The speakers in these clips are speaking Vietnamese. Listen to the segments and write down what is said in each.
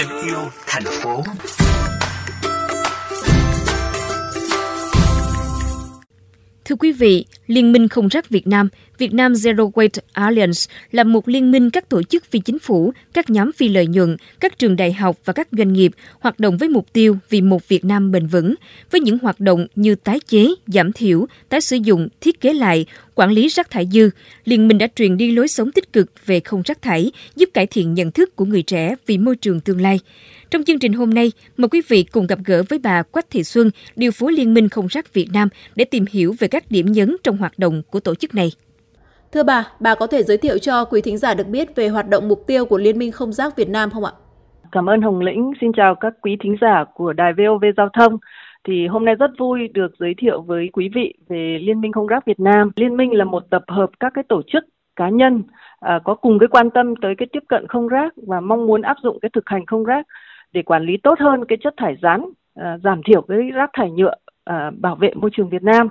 thêm yêu thành phố. Thưa quý vị, Liên minh không rác Việt Nam, Việt Nam Zero Waste Alliance là một liên minh các tổ chức phi chính phủ, các nhóm phi lợi nhuận, các trường đại học và các doanh nghiệp hoạt động với mục tiêu vì một Việt Nam bền vững, với những hoạt động như tái chế, giảm thiểu, tái sử dụng, thiết kế lại, quản lý rác thải dư. Liên minh đã truyền đi lối sống tích cực về không rác thải, giúp cải thiện nhận thức của người trẻ vì môi trường tương lai. Trong chương trình hôm nay, mời quý vị cùng gặp gỡ với bà Quách Thị Xuân, điều phối Liên minh không rác Việt Nam để tìm hiểu về các điểm nhấn trong hoạt động của tổ chức này. Thưa bà, bà có thể giới thiệu cho quý thính giả được biết về hoạt động mục tiêu của Liên minh không rác Việt Nam không ạ? Cảm ơn Hồng Lĩnh, xin chào các quý thính giả của Đài VOV Giao thông. Thì hôm nay rất vui được giới thiệu với quý vị về Liên minh không rác Việt Nam. Liên minh là một tập hợp các cái tổ chức cá nhân à, có cùng cái quan tâm tới cái tiếp cận không rác và mong muốn áp dụng cái thực hành không rác để quản lý tốt hơn cái chất thải rắn, à, giảm thiểu cái rác thải nhựa, à, bảo vệ môi trường Việt Nam.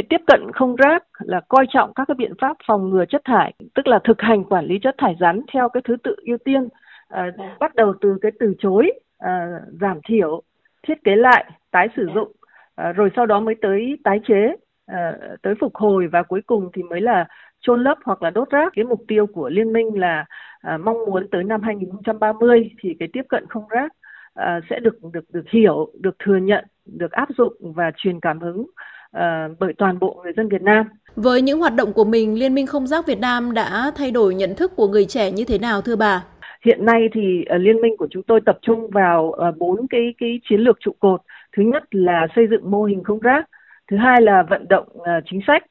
Cái tiếp cận không rác là coi trọng các cái biện pháp phòng ngừa chất thải, tức là thực hành quản lý chất thải rắn theo cái thứ tự ưu tiên, à, bắt đầu từ cái từ chối, à, giảm thiểu, thiết kế lại, tái sử dụng, à, rồi sau đó mới tới tái chế, à, tới phục hồi và cuối cùng thì mới là chôn lấp hoặc là đốt rác. Cái mục tiêu của liên minh là à, mong muốn tới năm 2030 thì cái tiếp cận không rác à, sẽ được được được hiểu, được thừa nhận, được áp dụng và truyền cảm hứng à, bởi toàn bộ người dân Việt Nam. Với những hoạt động của mình, Liên minh không rác Việt Nam đã thay đổi nhận thức của người trẻ như thế nào thưa bà? Hiện nay thì uh, liên minh của chúng tôi tập trung vào bốn uh, cái cái chiến lược trụ cột. Thứ nhất là xây dựng mô hình không rác, thứ hai là vận động uh, chính sách,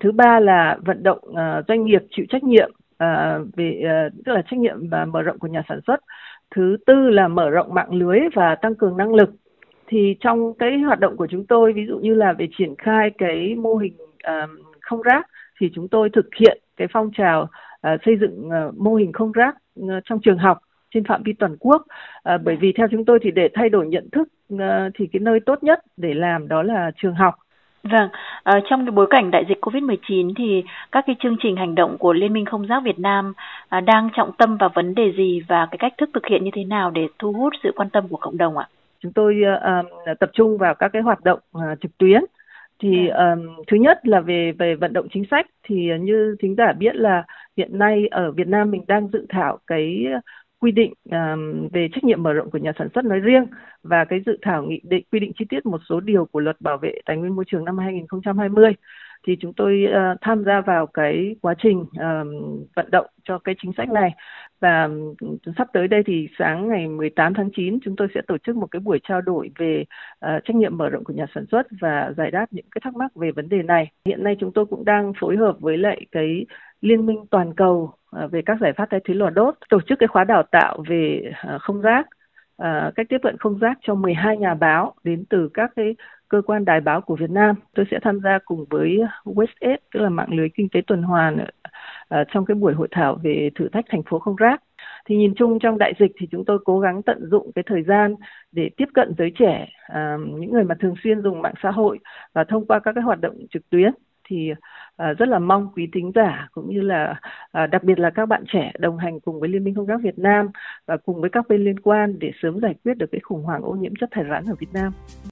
thứ ba là vận động uh, doanh nghiệp chịu trách nhiệm uh, về uh, tức là trách nhiệm và mở rộng của nhà sản xuất thứ tư là mở rộng mạng lưới và tăng cường năng lực thì trong cái hoạt động của chúng tôi ví dụ như là về triển khai cái mô hình uh, không rác thì chúng tôi thực hiện cái phong trào uh, xây dựng uh, mô hình không rác uh, trong trường học trên phạm vi toàn quốc à, bởi vì theo chúng tôi thì để thay đổi nhận thức à, thì cái nơi tốt nhất để làm đó là trường học Vâng, à, trong cái bối cảnh đại dịch Covid-19 thì các cái chương trình hành động của Liên minh không rác Việt Nam à, đang trọng tâm vào vấn đề gì và cái cách thức thực hiện như thế nào để thu hút sự quan tâm của cộng đồng ạ? Chúng tôi uh, tập trung vào các cái hoạt động uh, trực tuyến. Thì um, thứ nhất là về về vận động chính sách. Thì như thính giả biết là hiện nay ở Việt Nam mình đang dự thảo cái quy định um, về trách nhiệm mở rộng của nhà sản xuất nói riêng và cái dự thảo nghị định quy định chi tiết một số điều của luật bảo vệ tài nguyên môi trường năm 2020 thì chúng tôi uh, tham gia vào cái quá trình uh, vận động cho cái chính sách này và sắp tới đây thì sáng ngày 18 tháng 9 chúng tôi sẽ tổ chức một cái buổi trao đổi về uh, trách nhiệm mở rộng của nhà sản xuất và giải đáp những cái thắc mắc về vấn đề này. Hiện nay chúng tôi cũng đang phối hợp với lại cái liên minh toàn cầu uh, về các giải pháp thay thế lò đốt, tổ chức cái khóa đào tạo về uh, không rác, uh, cách tiếp cận không rác cho 12 nhà báo đến từ các cái cơ quan đài báo của Việt Nam. Tôi sẽ tham gia cùng với WestAid, tức là mạng lưới kinh tế tuần hoàn Ờ, trong cái buổi hội thảo về thử thách thành phố không rác. Thì nhìn chung trong đại dịch thì chúng tôi cố gắng tận dụng cái thời gian để tiếp cận giới trẻ, ờ, những người mà thường xuyên dùng mạng xã hội và thông qua các cái hoạt động trực tuyến thì ờ, rất là mong quý thính giả cũng như là đặc biệt là các bạn trẻ đồng hành cùng với Liên minh không rác Việt Nam và cùng với các bên liên quan để sớm giải quyết được cái khủng hoảng ô nhiễm chất thải rắn ở Việt Nam.